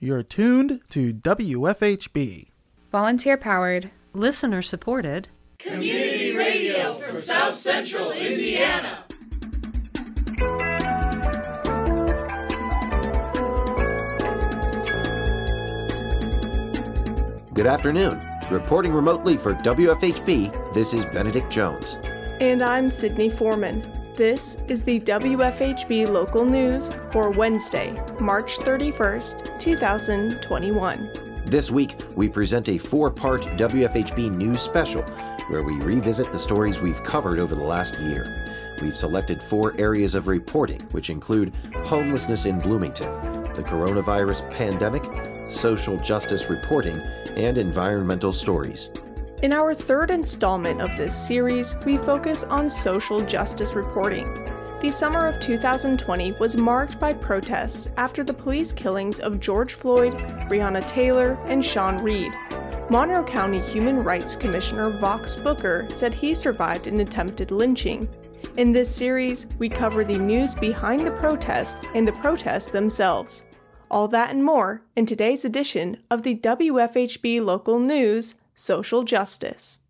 You're tuned to WFHB. Volunteer powered, listener supported, community radio for South Central Indiana. Good afternoon. Reporting remotely for WFHB, this is Benedict Jones. And I'm Sydney Foreman. This is the WFHB local news for Wednesday, March 31st, 2021. This week, we present a four part WFHB news special where we revisit the stories we've covered over the last year. We've selected four areas of reporting, which include homelessness in Bloomington, the coronavirus pandemic, social justice reporting, and environmental stories. In our third installment of this series, we focus on social justice reporting. The summer of 2020 was marked by protests after the police killings of George Floyd, Breonna Taylor, and Sean Reed. Monroe County Human Rights Commissioner Vauhxx Booker said he survived an attempted lynching. In this series, we cover the news behind the protest and the protests themselves. All that and more in today's edition of the WFHB Local News social justice.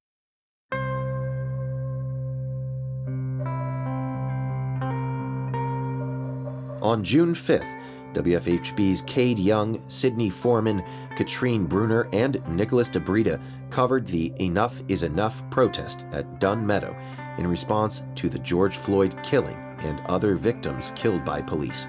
On June 5th, WFHB's Cade Young, Sydney Foreman, Katrine Bruner, and Nicholas DeBrida covered the Enough is Enough protest at Dunn Meadow in response to the George Floyd killing and other victims killed by police.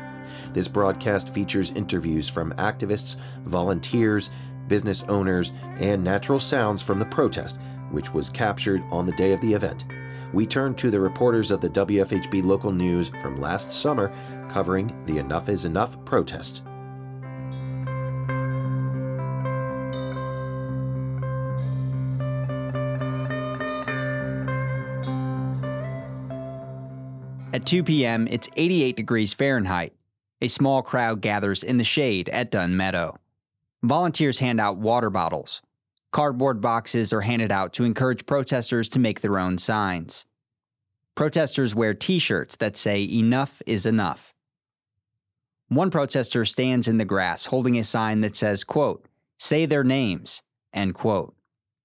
This broadcast features interviews from activists, volunteers, business owners, and natural sounds from the protest, which was captured on the day of the event. We turn to the reporters of the WFHB local news from last summer covering the Enough is Enough protest. At 2 p.m., it's 88 degrees Fahrenheit. A small crowd gathers in the shade at Dunn Meadow. Volunteers hand out water bottles. Cardboard boxes are handed out to encourage protesters to make their own signs. Protesters wear t shirts that say, Enough is enough. One protester stands in the grass holding a sign that says, quote, Say their names, end quote,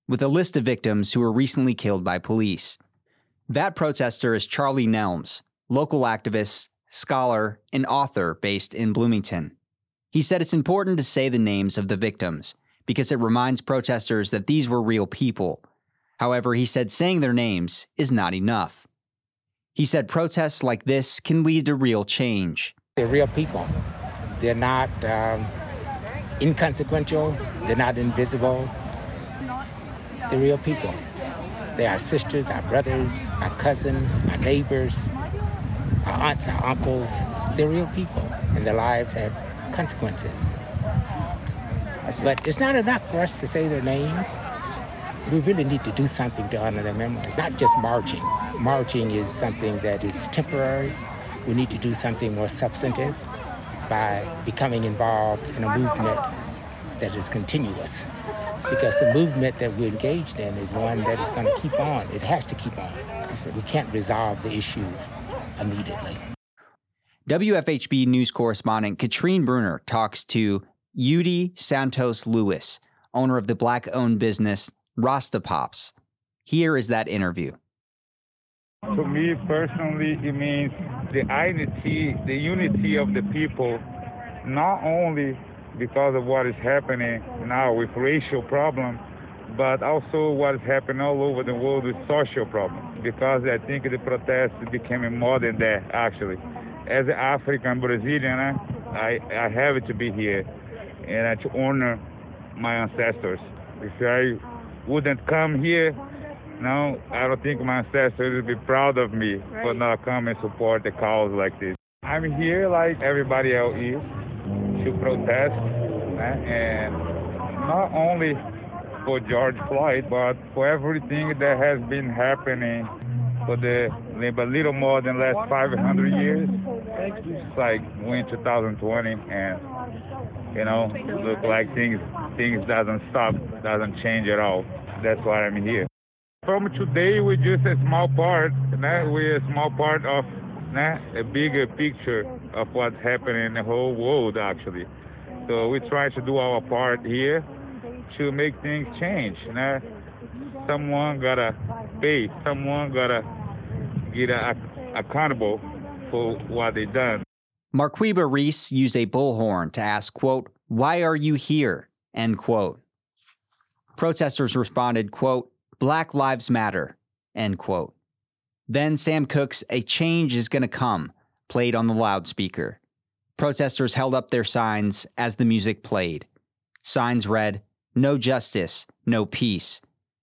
with a list of victims who were recently killed by police. That protester is Charlie Nelms, local activist, scholar, and author based in Bloomington. He said it's important to say the names of the victims because it reminds protesters that these were real people. However, he said saying their names is not enough. He said protests like this can lead to real change. They're real people. They're not um, inconsequential, they're not invisible. They're real people. They're our sisters, our brothers, our cousins, our neighbors, our aunts, our uncles. They're real people, and their lives have consequences. But it's not enough for us to say their names. We really need to do something to honor their memory, not just marching. Marching is something that is temporary. We need to do something more substantive by becoming involved in a movement that is continuous. Because the movement that we're engaged in is one that is going to keep on. It has to keep on. We can't resolve the issue immediately. WFHB news correspondent Katrine Bruner talks to Yudi Santos Lewis, owner of the black owned business Rasta Pops. Here is that interview. To me personally, it means the unity, the unity of the people, not only because of what is happening now with racial problems, but also what is happening all over the world with social problems. Because I think the protest became more than that, actually as an African Brazilian, I, I have to be here and I to honor my ancestors. If I wouldn't come here, no, I don't think my ancestors would be proud of me right. for not come and support the cause like this. I'm here like everybody else is to protest and not only for George Floyd, but for everything that has been happening for the a little more than last 500 years. It's like we in 2020, and you know, look like things things doesn't stop, doesn't change at all. That's why I'm here. From today, we're just a small part. We're a small part of a bigger picture of what's happening in the whole world, actually. So we try to do our part here to make things change. Know, someone gotta pay. Someone gotta get a, accountable for what they done. Marquiba Reese used a bullhorn to ask, quote, why are you here? End quote. Protesters responded, quote, Black Lives Matter, end quote. Then Sam Cooke's A Change is Gonna Come played on the loudspeaker. Protesters held up their signs as the music played. Signs read, No justice, no peace.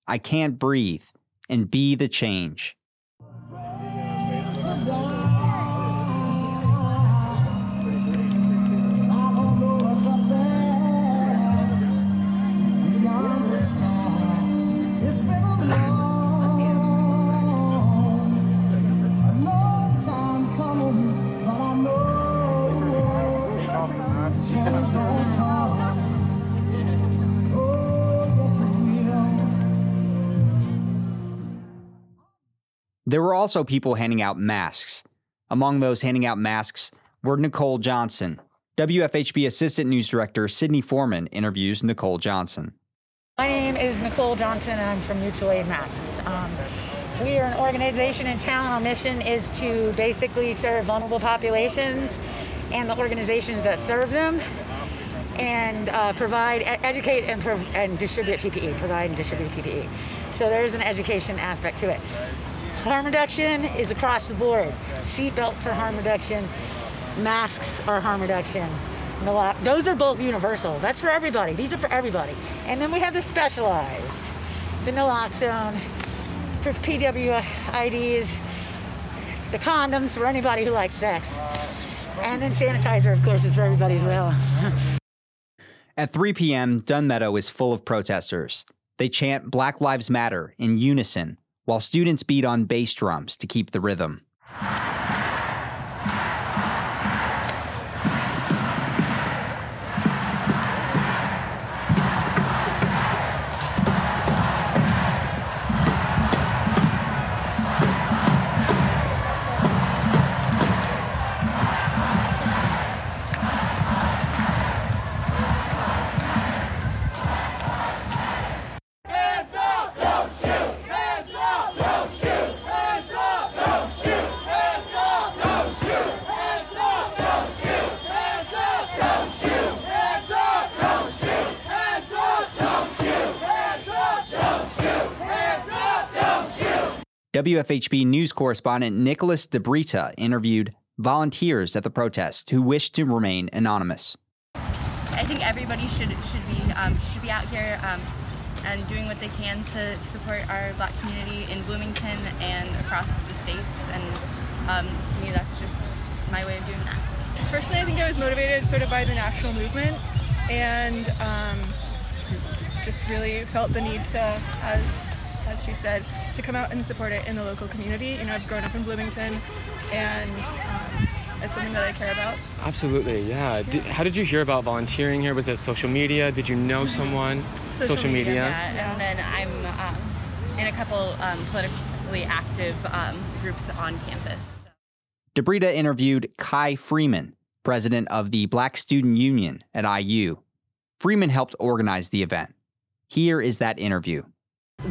I can't breathe, and be the change. There were also people handing out masks. Among those handing out masks were Nicole Johnson. WFHB Assistant News Director Sydney Foreman interviews Nicole Johnson. My name is Nicole Johnson, and I'm from Mutual Aid Masks. Um, we are an organization in town. Our mission is to basically serve vulnerable populations and the organizations that serve them and uh, provide, educate, and, prov- and distribute PPE, provide and distribute PPE. So there's an education aspect to it. Harm reduction is across the board. Seatbelts are harm reduction. Masks are harm reduction. Those are both universal. That's for everybody. These are for everybody. And then we have the specialized, the naloxone for PWIDs, the condoms for anybody who likes sex, and then sanitizer, of course, is for everybody as well. At 3 p.m., Dunn Meadow is full of protesters. They chant Black Lives Matter in unison while students beat on bass drums to keep the rhythm. WFHB news correspondent Nicholas DeBrita interviewed volunteers at the protest who wished to remain anonymous. I think everybody should should be um, should be out here um, and doing what they can to support our Black community in Bloomington and across the states. And um, to me, that's just my way of doing that. Personally, I think I was motivated sort of by the national movement and um, just really felt the need to, as as she said, to come out and support it in the local community. You know, I've grown up in Bloomington, and um, it's something that I care about. Absolutely, yeah. Did, how did you hear about volunteering here? Was it social media? Did you know someone? Social, media. Yeah. And then I'm um, in a couple um, politically active um, groups on campus. DeBrita interviewed Kai Freeman, president of the Black Student Union at IU. Freeman helped organize the event. Here is that interview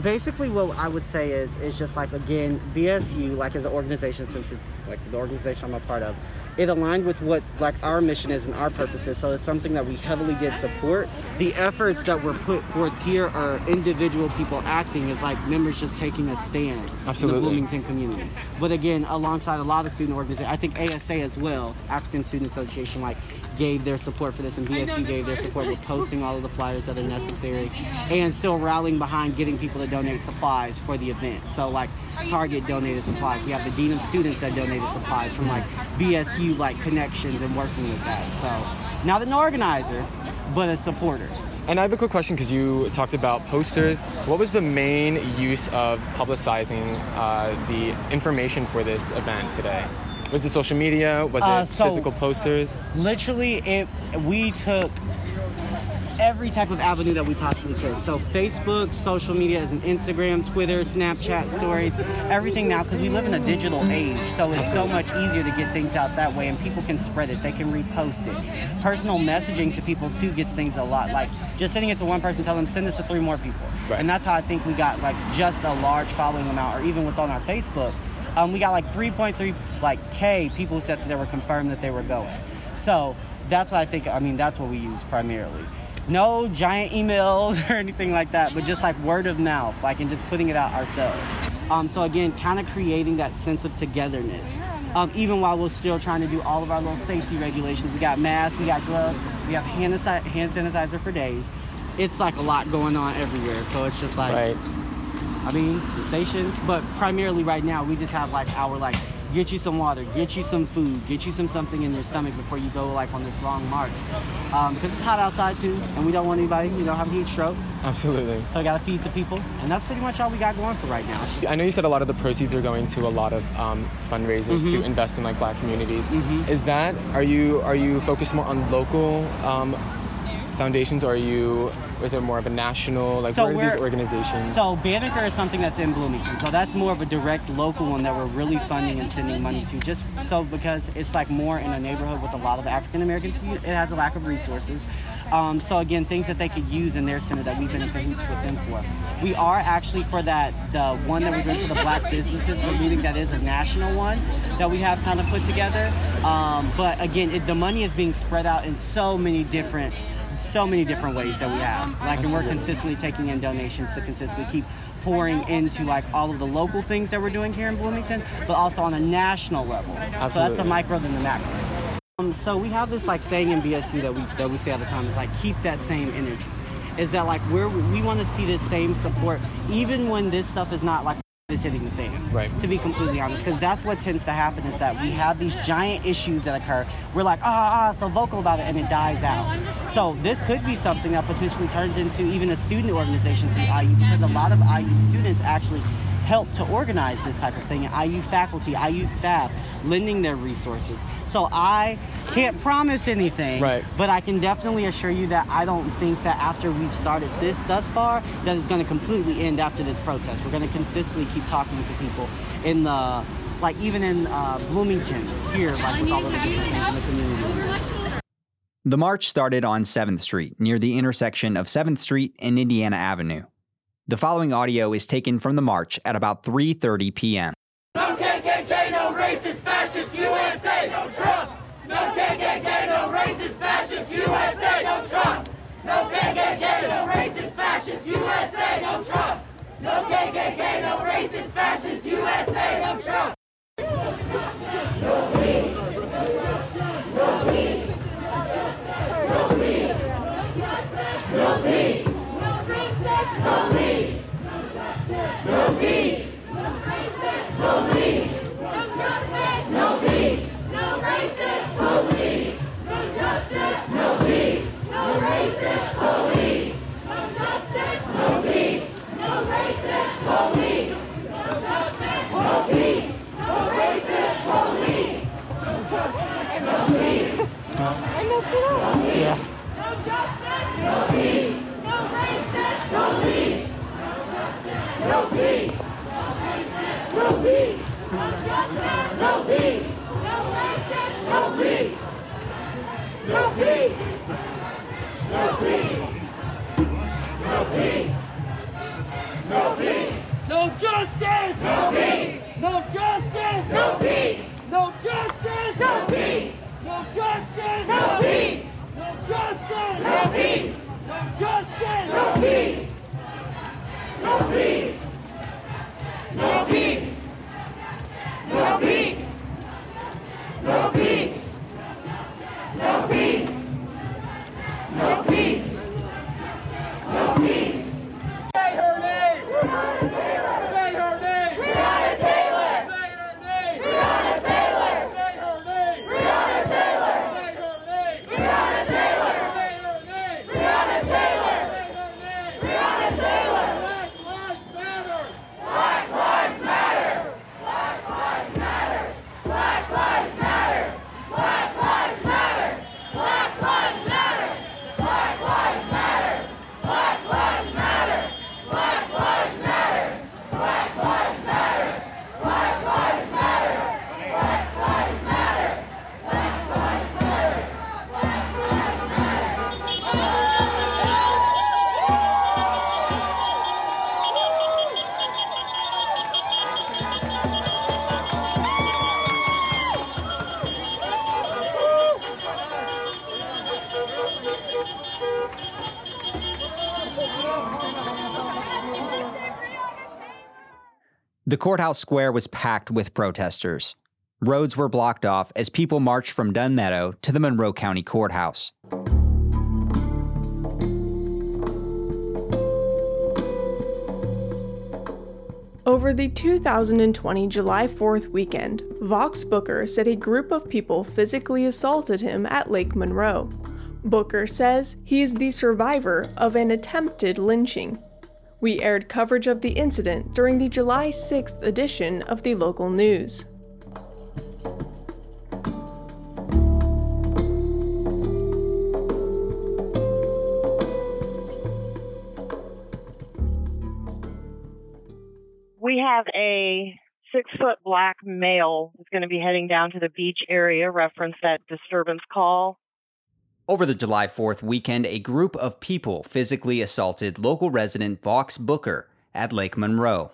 basically what i would say is is just like again bsu like as an organization since it's like the organization i'm a part of. It aligned with what like our mission is and our purposes so it's something that we heavily did support. The efforts that were put forth here are individual people acting as like members just taking a stand Absolutely. in the bloomington community. But again alongside a lot of student organizations i think asa as well african student association like gave their support for this, and BSU gave their support with posting all of the flyers that are necessary, and still rallying behind getting people to donate supplies for the event. So like Target donated supplies. We have the dean of students that donated supplies from like BSU like connections and working with that. So not an organizer, but a supporter. And I have a quick question because you talked about posters. What was the main use of publicizing uh, the information for this event today? Was it social media? Was Uh, it so- physical posters? literally it we took every type of avenue that we possibly could. So Facebook, social media, as in Instagram, Twitter, Snapchat, stories, everything now because we live in a digital age. So it's so much easier to get things out that way, and people can spread it. They can repost it. Personal messaging to people too gets things a lot. Like just sending it to one person, tell them send this to three more people, Right. and that's how I think we got like just a large following amount, or even with on our Facebook. Um, we got like 3.3 like K people said that they were confirmed that they were going. So that's what I think. I mean, that's what we use primarily. No giant emails or anything like that, but just like word of mouth, like and just putting it out ourselves. Um, so again, kind of creating that sense of togetherness. Um, even while we're still trying to do all of our little safety regulations, we got masks, we got gloves, we have hand, sanitizer, hand sanitizer for days. It's like a lot going on everywhere, so it's just like Right. I mean, the stations, but primarily right now we just have like our like get you some water, get you some food, get you some something in your stomach before you go like on this long march. Um, because it's hot outside too, and we don't want anybody, you know, having heat stroke. Absolutely. So I gotta feed the people, and that's pretty much all we got going for right now. I know you said a lot of the proceeds are going to a lot of um, fundraisers to Mhm. invest in like Black communities. Mhm. Is that are you are you focused more on local um, foundations, or are you is it more of a national? Like So where are these organizations? So Banneker is something that's in Bloomington. So that's more of a direct local one that we're really funding and sending money to. Just so because it's like more in a neighborhood with a lot of African Americans, it has a lack of resources. Um, so again, things that they could use in their center that we've been in cahoots with them for. We are actually for that the one that we're doing for the black businesses. We're meeting that is a national one that we have kind of put together. Um, but again, it, the money is being spread out in so many different so many different ways that we have. Like, and we're consistently taking in donations to consistently keep pouring into like all of the local things that we're doing here in Bloomington, but also on a national level. So that's the micro than the macro. Um, so we have this like saying in BSU that we that we say all the time is like keep that same energy. Is that like we're we want to see this same support even when this stuff is not like is hitting the thing. Right. To be completely honest, because that's what tends to happen is that we have these giant issues that occur. We're like ah ah so vocal about it and it dies out. So this could be something that potentially turns into even a student organization through IU because a lot of IU students actually help to organize this type of thing. And IU faculty, IU staff, lending their resources. So I can't promise anything, Right. but I can definitely assure you that I don't think that after we've started this thus far, that it's going to completely end after this protest. We're going to consistently keep talking to people in the, like even in uh, Bloomington here, like with all of the different things in the community. The march started on 7th Street, near the intersection of 7th Street and Indiana Avenue. The following audio is taken from the march at about 3:30 p.m. No KKK, no racist, fascist USA, no Trump. No KKK, no racist, fascist USA, no Trump. No KKK, no racist, fascist USA, no Trump. No KKK, no racist, fascist USA, no Trump. 对 The courthouse square was packed with protesters. Roads were blocked off as people marched from Dunn Meadow to the Monroe County Courthouse. Over the 2020 July 4th weekend, Vauhxx Booker said a group of people physically assaulted him at Lake Monroe. Booker says he is the survivor of an attempted lynching. We aired coverage of the incident during the July 6th edition of the local news. We have a six foot black male who's going to be heading down to the beach area, reference that disturbance call. Over the July 4th weekend, a group of people physically assaulted local resident Vauhxx Booker at Lake Monroe.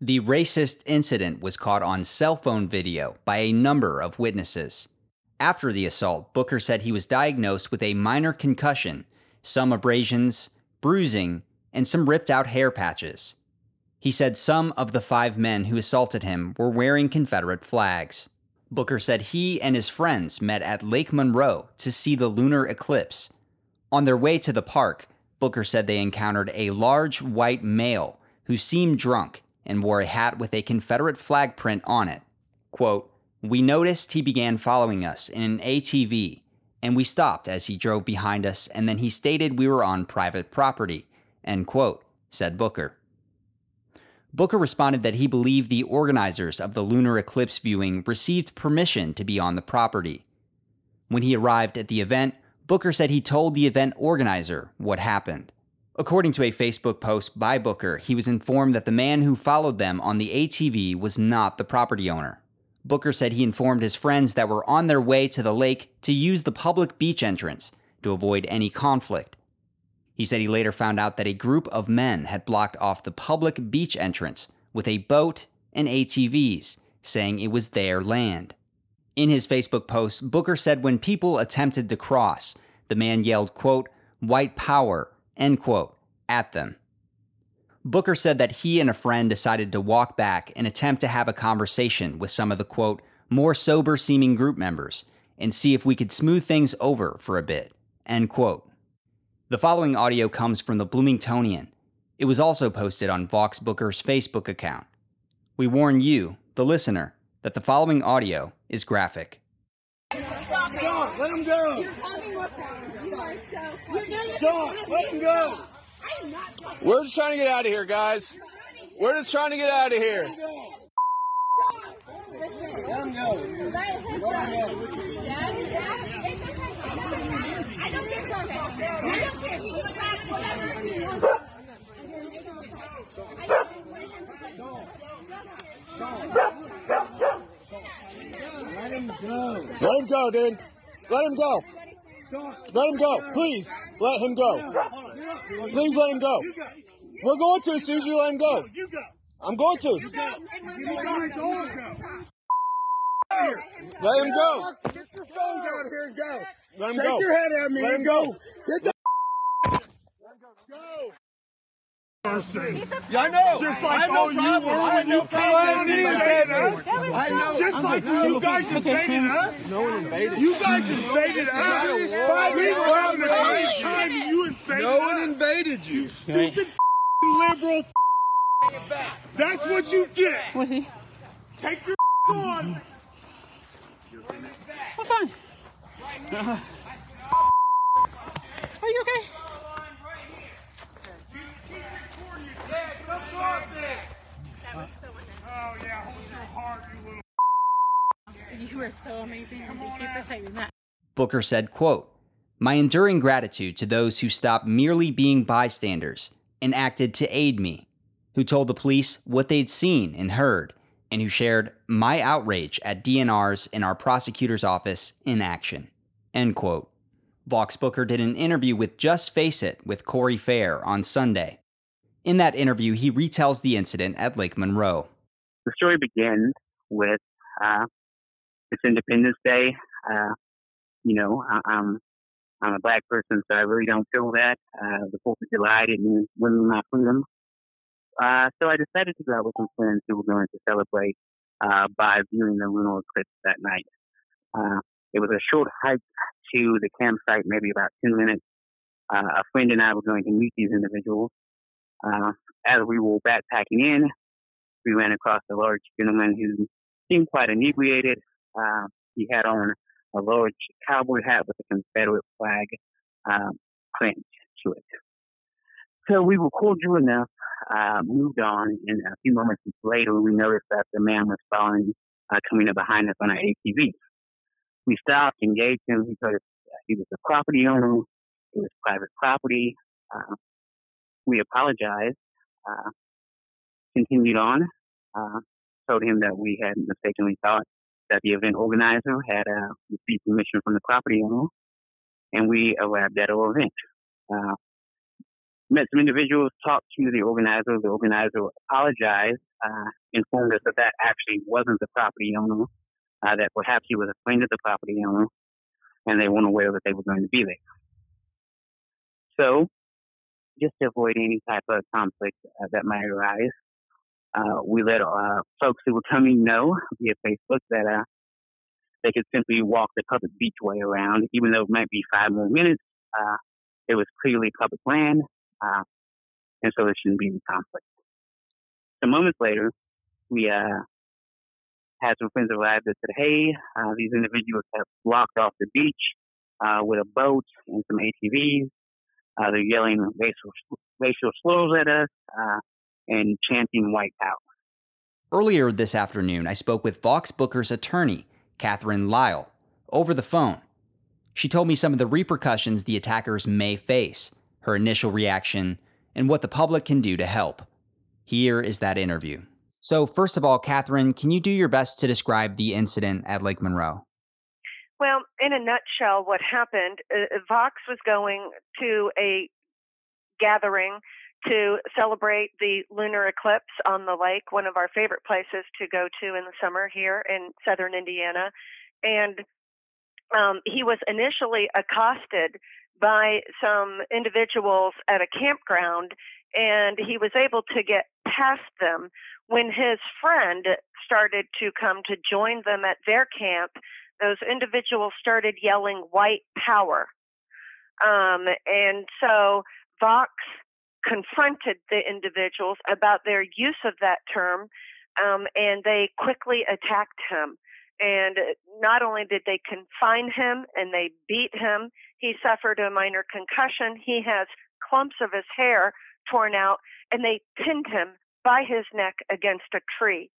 The racist incident was caught on cell phone video by a number of witnesses. After the assault, Booker said he was diagnosed with a minor concussion, some abrasions, bruising, and some ripped out hair patches. He said some of the five men who assaulted him were wearing Confederate flags. Booker said he and his friends met at Lake Monroe to see the lunar eclipse. On their way to the park, Booker said they encountered a large white male who seemed drunk and wore a hat with a Confederate flag print on it. Quote, We noticed he began following us in an ATV, and we stopped as he drove behind us, and then he stated we were on private property, end quote, said Booker. Booker responded that he believed the organizers of the lunar eclipse viewing received permission to be on the property. When he arrived at the event, Booker said he told the event organizer what happened. According to a Facebook post by Booker, he was informed that the man who followed them on the ATV was not the property owner. Booker said he informed his friends that were on their way to the lake to use the public beach entrance to avoid any conflict. He said he later found out that a group of men had blocked off the public beach entrance with a boat and ATVs, saying it was their land. In his Facebook post, Booker said when people attempted to cross, the man yelled, quote, white power, end quote, at them. Booker said that he and a friend decided to walk back and attempt to have a conversation with some of the, quote, more sober seeming group members and see if we could smooth things over for a bit, end quote. The following audio comes from the Bloomingtonian. It was also posted on Vauhxx Booker's Facebook account. We warn you, the listener, that the following audio is graphic. Stop! Let him go! You're you are so you're Stop! Let him go! We're just trying to get out of here, guys. We're just trying to get out of here. Let him go! Let him go! Let him go. Let him go, dude. Let him go. Let him go. Please, let him go. Please let him go. We're going to as soon as you let him go. I'm going to. Let him go. Get your phones out here and go. Shake your head at me Let and him go. Go. Person. Yeah, I know. Just like have no all you were I when you problem. came and invaded us. I know. Just I'm like good. you guys invaded us. No one invaded. You guys invaded us. We were having a great time and you invaded No one invaded you. You stupid liberal. That's what you get. Take your on. What's on? Are you okay? Oh yeah, hold your heart, you little. You were so amazing. Thank you for saying that. Booker said, quote, My enduring gratitude to those who stopped merely being bystanders and acted to aid me, who told the police what they'd seen and heard, and who shared my outrage at DNR's and our prosecutor's office in action. End quote. Vauhxx Booker did an interview with Just Face It with Corey Fair on Sunday. In that interview, he retells the incident at Lake Monroe. the story begins with uh, it's Independence Day. Uh, you know, I, I'm I'm a black person, so I really don't feel that uh, the Fourth of July didn't win my freedom. Uh, so I decided to go out with some friends who were going to celebrate uh, by viewing the lunar eclipse that night. Uh, it was a short hike to the campsite, maybe about 10 minutes. Uh, a friend and I were going to meet these individuals. Uh, as we were backpacking in, we ran across a large gentleman who seemed quite inebriated. Uh, he had on a large cowboy hat with a Confederate flag um, print to it. So we were cordial enough, uh, moved on, and a few moments later, we noticed that the man was following, uh, coming up behind us on an ATV. We stopped, engaged him. He he was a property owner. It was private property. Uh, we apologized, uh, continued on, uh, told him that we had mistakenly thought that the event organizer had uh, received permission from the property owner, and we arrived at our event. Uh, met some individuals, talked to the organizer. The organizer apologized, uh, informed us that that actually wasn't the property owner, uh, that perhaps he was a friend of the property owner, and they weren't aware that they were going to be there. So, just to avoid any type of conflict uh, that might arise, uh, we let uh, folks who were coming know via Facebook that uh, they could simply walk the public beachway around, even though it might be five more minutes. Uh, it was clearly public land, and so there shouldn't be any conflict. Some moments later, we had some friends arrive that said, "Hey, these individuals have blocked off the beach with a boat and some ATVs. Uh, they're yelling racial, racial slurs at us uh, and chanting white power." Earlier this afternoon, I spoke with Vauhxx Booker's attorney, Katharine Liell, over the phone. She told me some of the repercussions the attackers may face, her initial reaction, and what the public can do to help. Here is that interview. So, first of all, Katharine, can you do your best to describe the incident at Lake Monroe? Well, in a nutshell, what happened, uh, Vauhxx was going to a gathering to celebrate the lunar eclipse on the lake, one of our favorite places to go to in the summer here in southern Indiana. And um, he was initially accosted by some individuals at a campground, and he was able to get past them when his friend started to come to join them at their camp. Those individuals started yelling white power. Um, and so Vauhxx confronted the individuals about their use of that term, um, and they quickly attacked him. And not only did they confine him and they beat him, he suffered a minor concussion. He has clumps of his hair torn out, and they pinned him by his neck against a tree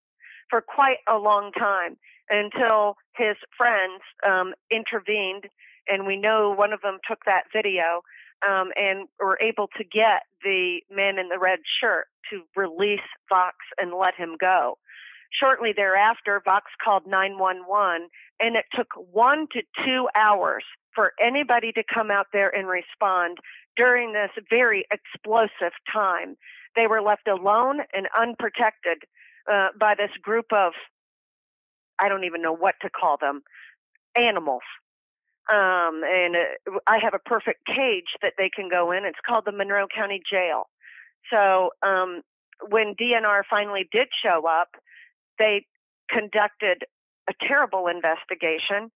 for quite a long time until his friends um, intervened. And we know one of them took that video um, and were able to get the man in the red shirt to release Vauhxx and let him go. Shortly thereafter, Vauhxx called 911, and it took one to two hours for anybody to come out there and respond during this very explosive time. They were left alone and unprotected uh, by this group of, I don't even know what to call them, animals. Um, and uh, I have a perfect cage that they can go in. It's called the Monroe County Jail. So um, when DNR finally did show up, they conducted a terrible investigation.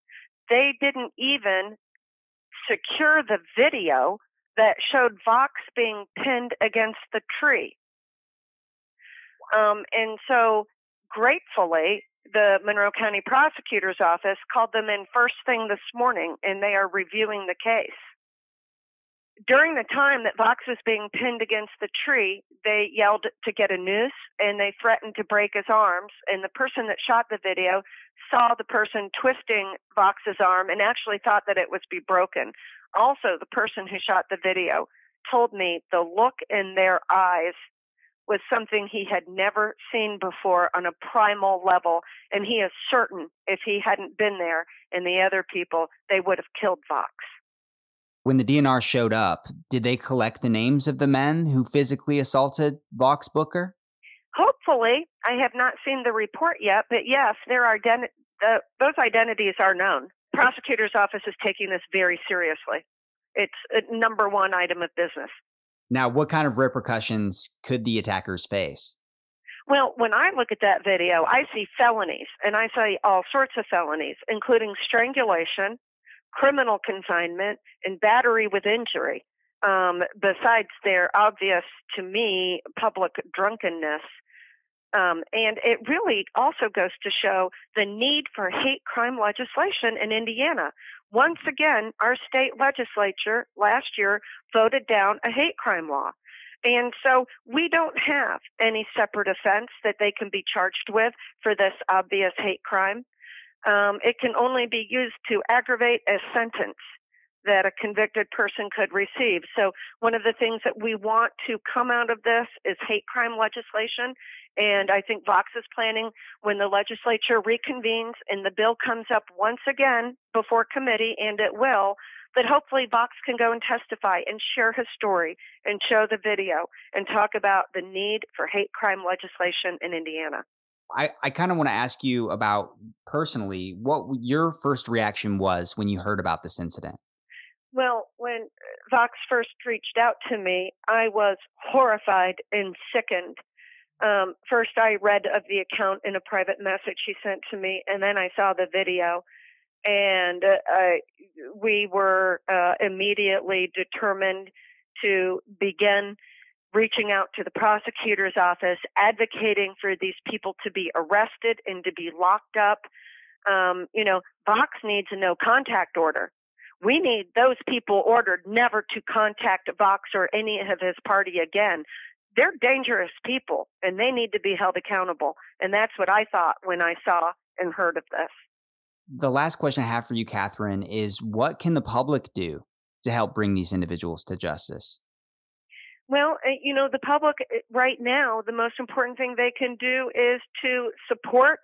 They didn't even secure the video that showed Vauhxx being pinned against the tree. Um, and so, gratefully, the Monroe County Prosecutor's Office called them in first thing this morning, and they are reviewing the case during the time that Vauhxx was being pinned against the tree, they yelled to get a noose and they threatened to break his arms. And the person that shot the video saw the person twisting Vauhxx's arm and actually thought that it was be broken. Also, the person who shot the video told me the look in their eyes was something he had never seen before on a primal level. And he is certain if he hadn't been there and the other people, they would have killed Vauhxx when the DNR showed up, did they collect the names of the men who physically assaulted Vauhxx Booker? Hopefully, I have not seen the report yet, but yes, their identi- the, those identities are known. Prosecutor's office is taking this very seriously. It's a number one item of business. Now, what kind of repercussions could the attackers face? Well, when I look at that video, I see felonies, and I see all sorts of felonies, including strangulation, criminal confinement, and battery with injury. Um, besides their obvious, to me, public drunkenness. Um, and it really also goes to show the need for hate crime legislation in Indiana. Once again, our state legislature last year voted down a hate crime law. And so we don't have any separate offense that they can be charged with for this obvious hate crime. Um, it can only be used to aggravate a sentence that a convicted person could receive. So, one of the things that we want to come out of this is hate crime legislation. And I think Vauhxx is planning when the legislature reconvenes and the bill comes up once again before committee, and it will, that hopefully Vauhxx can go and testify and share his story and show the video and talk about the need for hate crime legislation in Indiana. I, I kind of want to ask you about personally what your first reaction was when you heard about this incident. Well, when Vauhxx first reached out to me, I was horrified and sickened. Um, first, I read of the account in a private message he sent to me, and then I saw the video and uh, we were uh, immediately determined to begin reaching out to the prosecutor's office, advocating for these people to be arrested and to be locked up. Um, you know, Vauhxx needs a no contact order. We need those people ordered never to contact Vauhxx or any of his party again. They're dangerous people and they need to be held accountable. And that's what I thought when I saw and heard of this the last question I have for you, Katharine, is what can the public do to help bring these individuals to justice? Well, eh, you know, the public eh, right now, the most important thing they can do is to support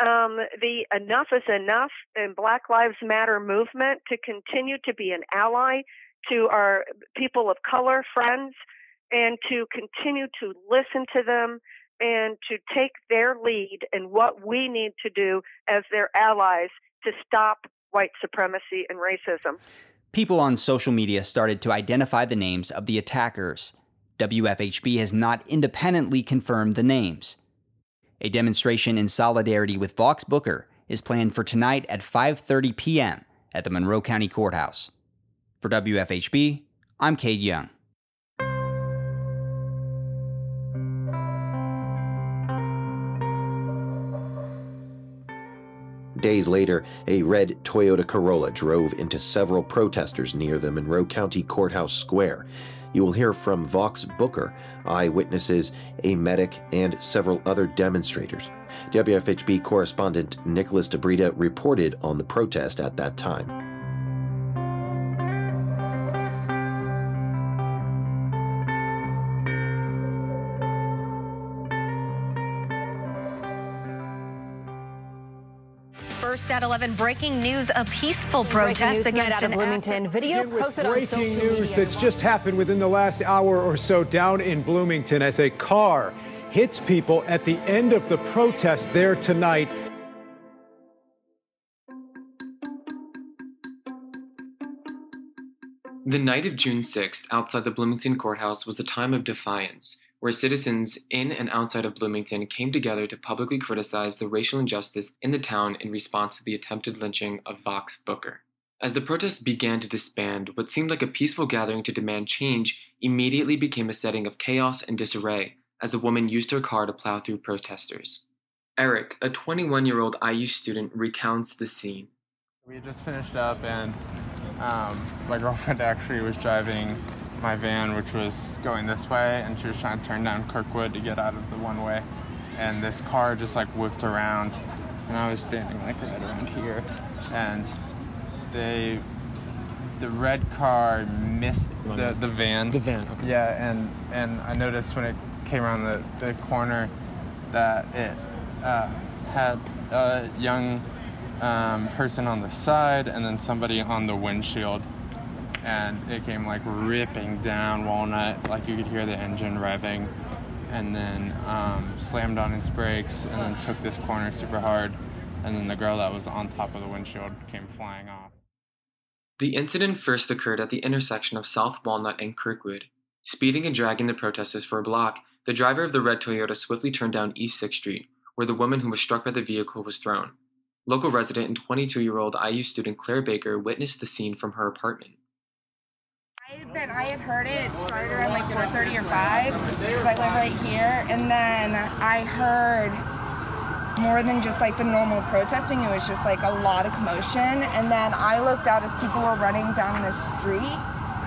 um, the Enough is Enough and Black Lives Matter movement to continue to be an ally to our people of color friends and to continue to listen to them and to take their lead in what we need to do as their allies to stop white supremacy and racism. People on social media started to identify the names of the attackers. WFHB has not independently confirmed the names. A demonstration in solidarity with Vauhxx Booker is planned for tonight at 5:30 p.m. at the Monroe County Courthouse. For WFHB, I'm Cade Young. Days later, a red Toyota Corolla drove into several protesters near the Monroe County Courthouse Square. You will hear from Vauhxx Booker, eyewitnesses, a medic, and several other demonstrators. WFHB correspondent Nicholas DeBrida reported on the protest at that time. First at 11, breaking news: a peaceful protest against out of Bloomington. Video posted breaking on social news media. that's just happened within the last hour or so down in Bloomington as a car hits people at the end of the protest there tonight. The night of June 6th outside the Bloomington courthouse was a time of defiance where citizens in and outside of Bloomington came together to publicly criticize the racial injustice in the town in response to the attempted lynching of Vauhxx Booker. As the protests began to disband, what seemed like a peaceful gathering to demand change immediately became a setting of chaos and disarray as a woman used her car to plow through protesters. Eric, a 21 year old IU student, recounts the scene. We just finished up, and um, my girlfriend actually was driving my van, which was going this way, and she was trying to turn down Kirkwood to get out of the one way. And this car just like whipped around, and I was standing like right around here, and they, the red car missed the, the van. The van, okay. Yeah, and and I noticed when it came around the, the corner that it uh, had a young um, person on the side and then somebody on the windshield and it came like ripping down Walnut, like you could hear the engine revving, and then um, slammed on its brakes, and then took this corner super hard, and then the girl that was on top of the windshield came flying off. The incident first occurred at the intersection of South Walnut and Kirkwood. Speeding and dragging the protesters for a block, the driver of the red Toyota swiftly turned down East 6th Street, where the woman who was struck by the vehicle was thrown. Local resident and 22 year old IU student Claire Baker witnessed the scene from her apartment. I had been, I had heard it. Started around like 4:30 or 5 because I live right here, and then I heard more than just like the normal protesting. It was just like a lot of commotion, and then I looked out as people were running down the street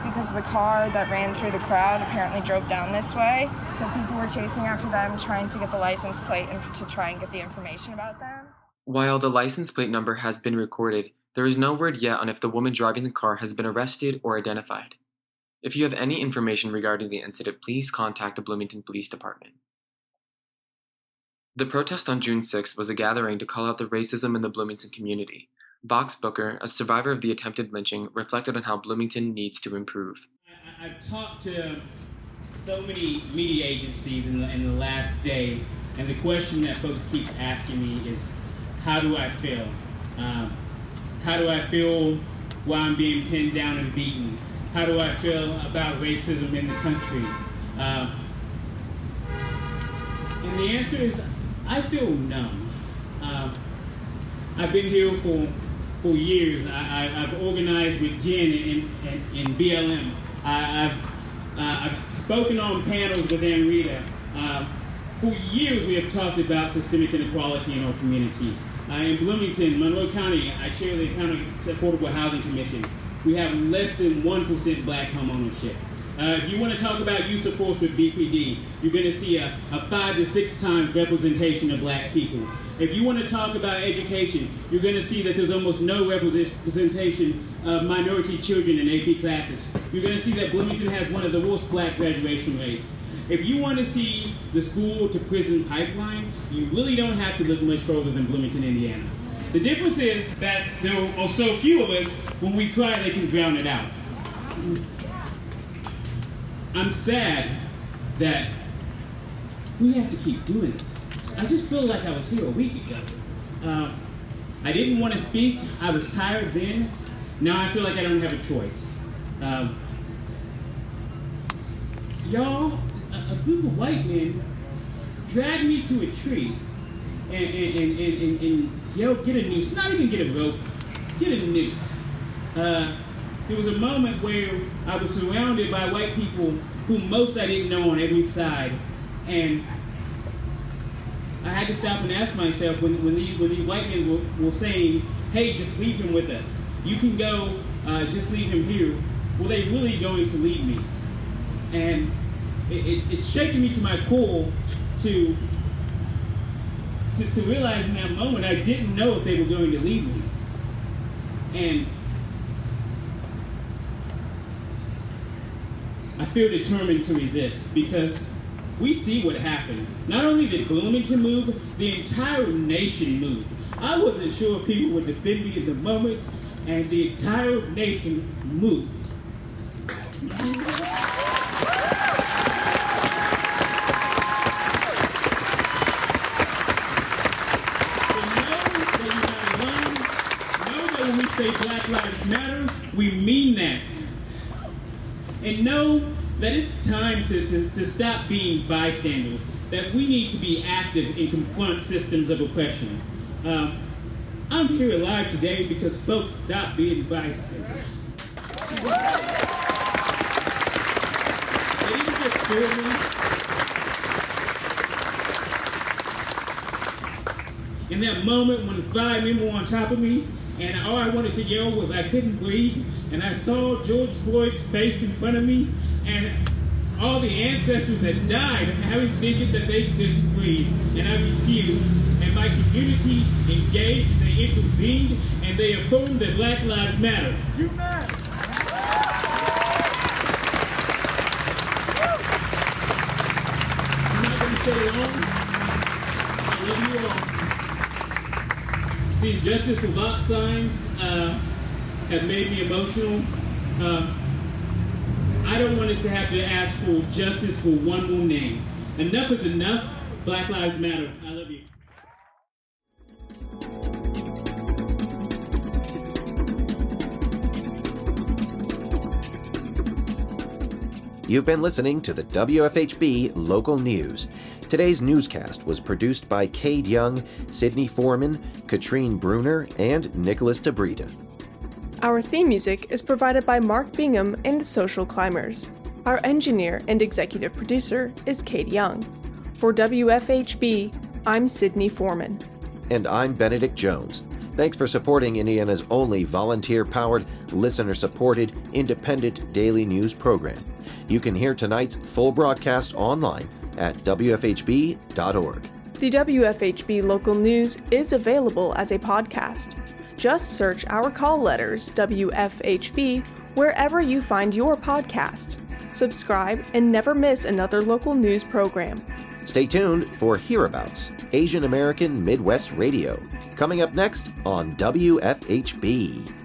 because the car that ran through the crowd apparently drove down this way. So people were chasing after them, trying to get the license plate and to try and get the information about them. While the license plate number has been recorded, there is no word yet on if the woman driving the car has been arrested or identified. If you have any information regarding the incident, please contact the Bloomington Police Department. The protest on June 6 was a gathering to call out the racism in the Bloomington community. Vauhxx Booker, a survivor of the attempted lynching, reflected on how Bloomington needs to improve. I've talked to so many media agencies in the, in the last day, and the question that folks keep asking me is, how do I feel? Um, how do I feel while I'm being pinned down and beaten? How do I feel about racism in the country? Uh, and the answer is, I feel numb. Uh, I've been here for for years. I, have organized with Jen in, in, BLM. I, have uh, I've spoken on panels with Amrita. Uh, for years, we have talked about systemic inequality in our community. Uh, in Bloomington, Monroe County, I chair the County Affordable Housing Commission. We have less than 1% black home ownership. Uh, if you want to talk about use of force with BPD, you're going to see a, a five to six times representation of black people. If you want to talk about education, you're going to see that there's almost no representation of minority children in AP classes. You're going to see that Bloomington has one of the worst black graduation rates. If you want to see the school to prison pipeline, you really don't have to look much further than Bloomington, Indiana. The difference is that there are so few of us, when we cry, they can drown it out. I'm sad that we have to keep doing this. I just feel like I was here a week ago. Uh, I didn't want to speak. I was tired then. Now I feel like I don't have a choice. Um, y'all, a, a, group of white men dragged me to a tree and, and, and, and, and, yo, get a noose. Not even get a rope, get a noose. Uh, there was a moment where I was surrounded by white people who most I didn't know on every side. And I had to stop and ask myself when, when, these, when these white men were, were saying, hey, just leave him with us. You can go, uh, just leave him here. Were they really going to leave me? And it, it, it's shaking me to my core to, to, to realize in that moment I didn't know if they were going to leave me. And I feel determined to resist because we see what happened. Not only did Bloomington move, the entire nation moved. I wasn't sure people would defend me in the moment, and the entire nation moved. when we say Black Lives Matter, we mean that. And know that it's time to, to, to stop being bystanders, that we need to be active and confront systems of oppression. Uh, I'm here alive today because folks stopped being bystanders. In that moment when five men were on top of me, and all I wanted to yell was I couldn't breathe, and I saw George Floyd's face in front of me, and all the ancestors that died having figured that they couldn't breathe, and I refused. And my community engaged, and they intervened, and they affirmed that Black Lives Matter. You matter. I'm not going to stay long. I love you all. These Justice for Vauhxx signs uh, have made me emotional. Uh, I don't want us to have to ask for justice for one more name. Enough is enough. Black Lives Matter. I love you. You've been listening to the WFHB Local News. Today's newscast was produced by Cade Young, Sydney Foreman, Katrine Bruner, and Nicholas DeBrita. Our theme music is provided by Mark Bingham and the Social Climbers. Our engineer and executive producer is Cade Young. For WFHB, I'm Sydney Foreman. And I'm Benedict Jones. Thanks for supporting Indiana's only volunteer powered, listener supported, independent daily news program. You can hear tonight's full broadcast online at WFHB.org. The WFHB local news is available as a podcast. Just search our call letters, WFHB, wherever you find your podcast. Subscribe and never miss another local news program. Stay tuned for Hereabouts, Asian American Midwest Radio, coming up next on WFHB.